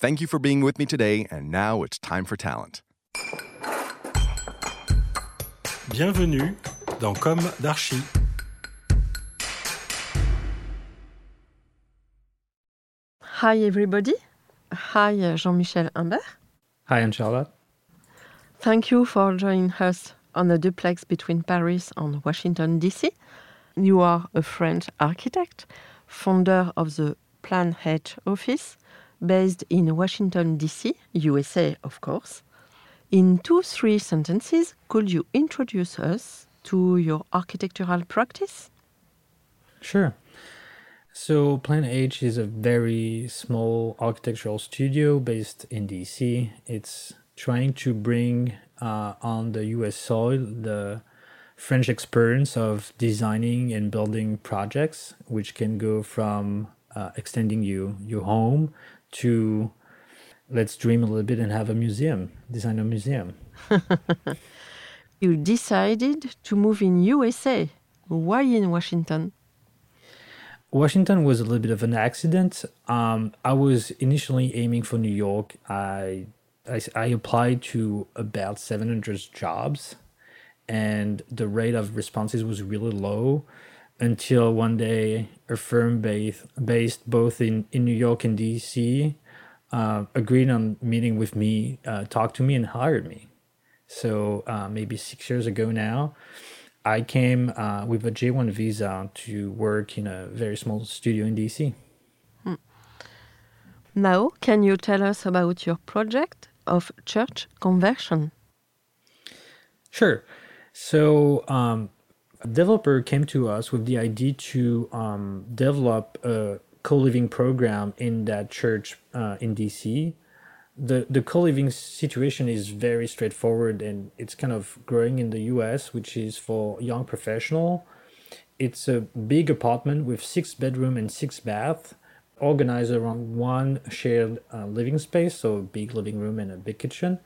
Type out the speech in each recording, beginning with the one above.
Thank you for being with me today, and now it's time for talent. Bienvenue dans Comme d'Archi. Hi, everybody. Hi, uh, Jean-Michel Humbert. Hi, Anne Charlotte. Thank you for joining us on a duplex between Paris and Washington, D.C. You are a French architect, founder of the Plan H office, based in Washington, D.C., USA, of course. In two, three sentences, could you introduce us to your architectural practice? Sure. So, Plan H is a very small architectural studio based in DC. It's trying to bring uh, on the US soil the French experience of designing and building projects, which can go from uh, extending you your home to let's dream a little bit and have a museum, design a museum. you decided to move in USA. Why in Washington? Washington was a little bit of an accident. Um, I was initially aiming for New York. I, I, I applied to about 700 jobs, and the rate of responses was really low until one day a firm based, based both in, in New York and DC uh, agreed on meeting with me, uh, talked to me, and hired me. So uh, maybe six years ago now, I came uh, with a J1 visa to work in a very small studio in DC. Hmm. Now, can you tell us about your project of church conversion? Sure. So, um, a developer came to us with the idea to um, develop a co-living program in that church uh, in DC. The the co-living situation is very straightforward and it's kind of growing in the US, which is for young professional. It's a big apartment with six bedroom and six bath, organized around one shared uh, living space, so a big living room and a big kitchen.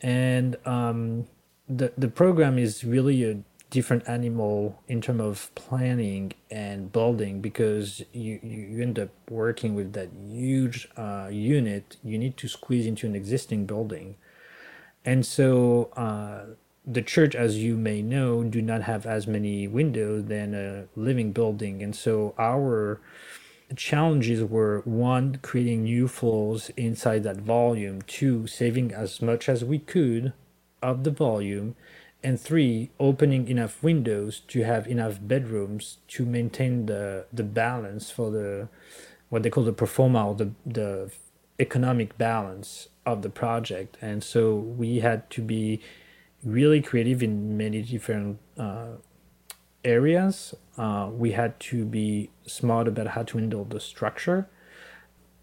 And um, the the program is really a different animal in terms of planning and building because you, you end up working with that huge uh, unit. You need to squeeze into an existing building. And so uh, the church as you may know do not have as many windows than a living building. And so our challenges were one creating new floors inside that volume. Two saving as much as we could of the volume and three opening enough windows to have enough bedrooms to maintain the the balance for the what they call the pro forma or the the economic balance of the project. And so we had to be really creative in many different uh, areas. Uh, we had to be smart about how to handle the structure.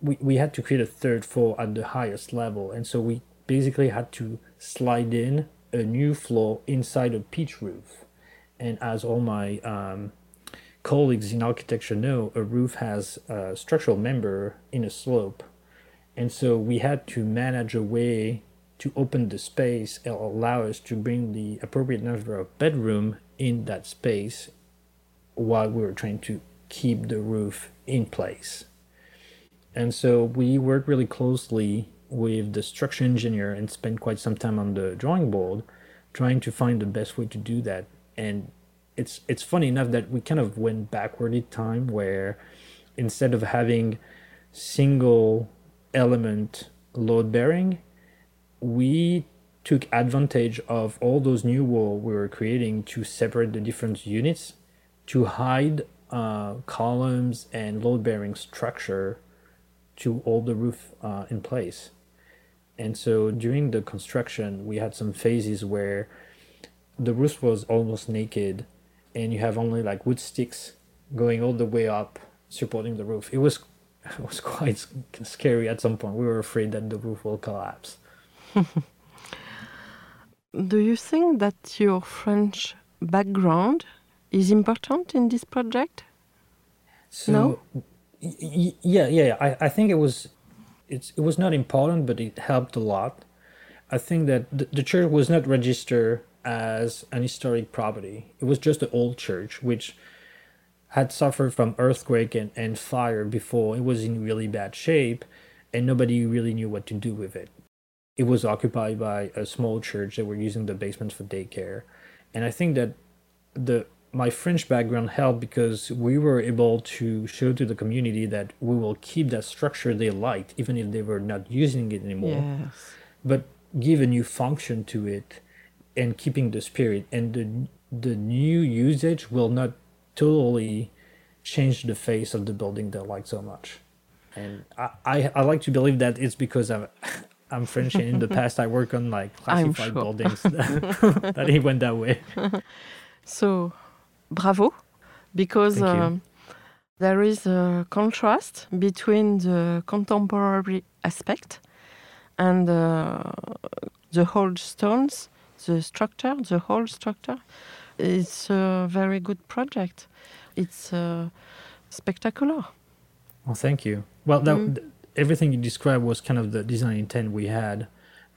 We, we had to create a third floor at the highest level. And so we basically had to slide in a new floor inside a pitch roof. And as all my um, colleagues in architecture know, a roof has a structural member in a slope. And so we had to manage a way to open the space and allow us to bring the appropriate number of bedroom in that space while we were trying to keep the roof in place. And so we worked really closely with the structure engineer and spent quite some time on the drawing board trying to find the best way to do that. And it's it's funny enough that we kind of went backward in time where instead of having single element load bearing we took advantage of all those new walls we were creating to separate the different units to hide uh, columns and load bearing structure to hold the roof uh, in place and so during the construction, we had some phases where the roof was almost naked and you have only like wood sticks going all the way up supporting the roof. It was it was quite scary at some point. We were afraid that the roof will collapse. Do you think that your French background is important in this project? So, No? y- y- yeah, yeah, yeah. I, I think it was, it's it was not important, but it helped a lot. I think that the, the church was not registered as an historic property. It was just an old church, which had suffered from earthquake and, and fire before. It was in really bad shape, and nobody really knew what to do with it. It was occupied by a small church that were using the basement for daycare, and I think that the my French background helped because we were able to show to the community that we will keep that structure they liked, even if they were not using it anymore Yes. but give a new function to it and keeping the spirit and the the new usage will not totally change the face of the building they like so much and I, I, I like to believe that it's because I'm I'm French and in the past I work on like classified sure. buildings that, that it went that way. So, bravo, because um, there is a contrast between the contemporary aspect and uh, the whole stones, the structure, the whole structure. It's a very good project. It's uh, spectacular. Well, thank you. Well, that Mm. th- everything you described was kind of the design intent we had,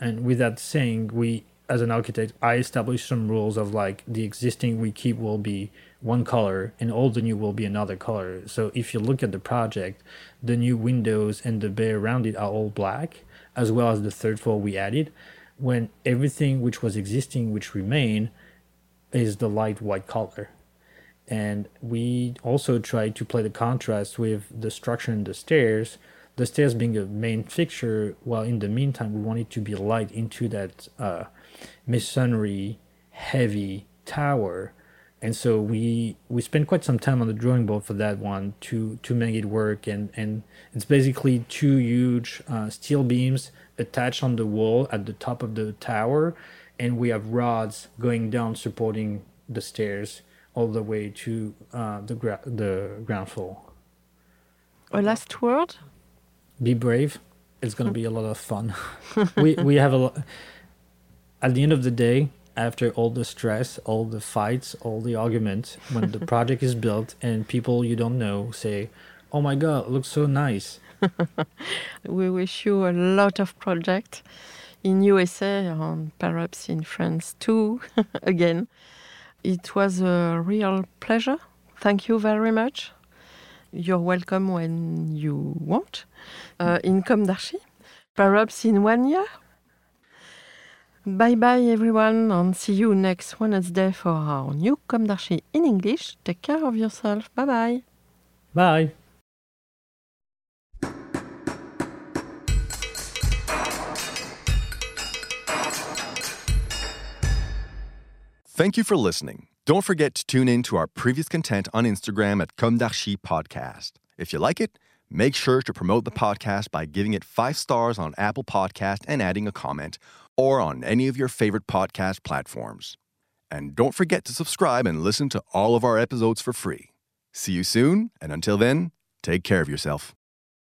and with that saying, we as an architect, I established some rules of like the existing we keep will be one color, and all the new will be another color. So if you look at the project, the new windows and the bay around it are all black, as well as the third floor we added. When everything which was existing, which remain, is the light white color and we also tried to play the contrast with the structure and the stairs the stairs being a main fixture while in the meantime we wanted to be light into that uh, masonry heavy tower and so we we spent quite some time on the drawing board for that one to to make it work and and it's basically two huge uh, steel beams attached on the wall at the top of the tower and we have rods going down supporting the stairs all the way to uh, the gra- the ground floor. A last word? Be brave. It's gonna be a lot of fun. we we have a lot. At the end of the day, after all the stress, all the fights, all the arguments, when the project is built and people you don't know say, "Oh my God, it looks so nice," We wish you a lot of projects in USA and perhaps in France too. Again, it was a real pleasure. Thank you very much. You're welcome when you want uh, in Comme d'Archi, perhaps in one year. Bye bye everyone and see you next Wednesday for our new Comme d'Archi in English. Take care of yourself. Bye bye. Bye. Thank you for listening. Don't forget to tune in to our previous content on Instagram at Comme d'Archi Podcast. If you like it, make sure to promote the podcast by giving it five stars on Apple Podcast and adding a comment, or on any of your favorite podcast platforms. And don't forget to subscribe and listen to all of our episodes for free. See you soon, and until then, take care of yourself.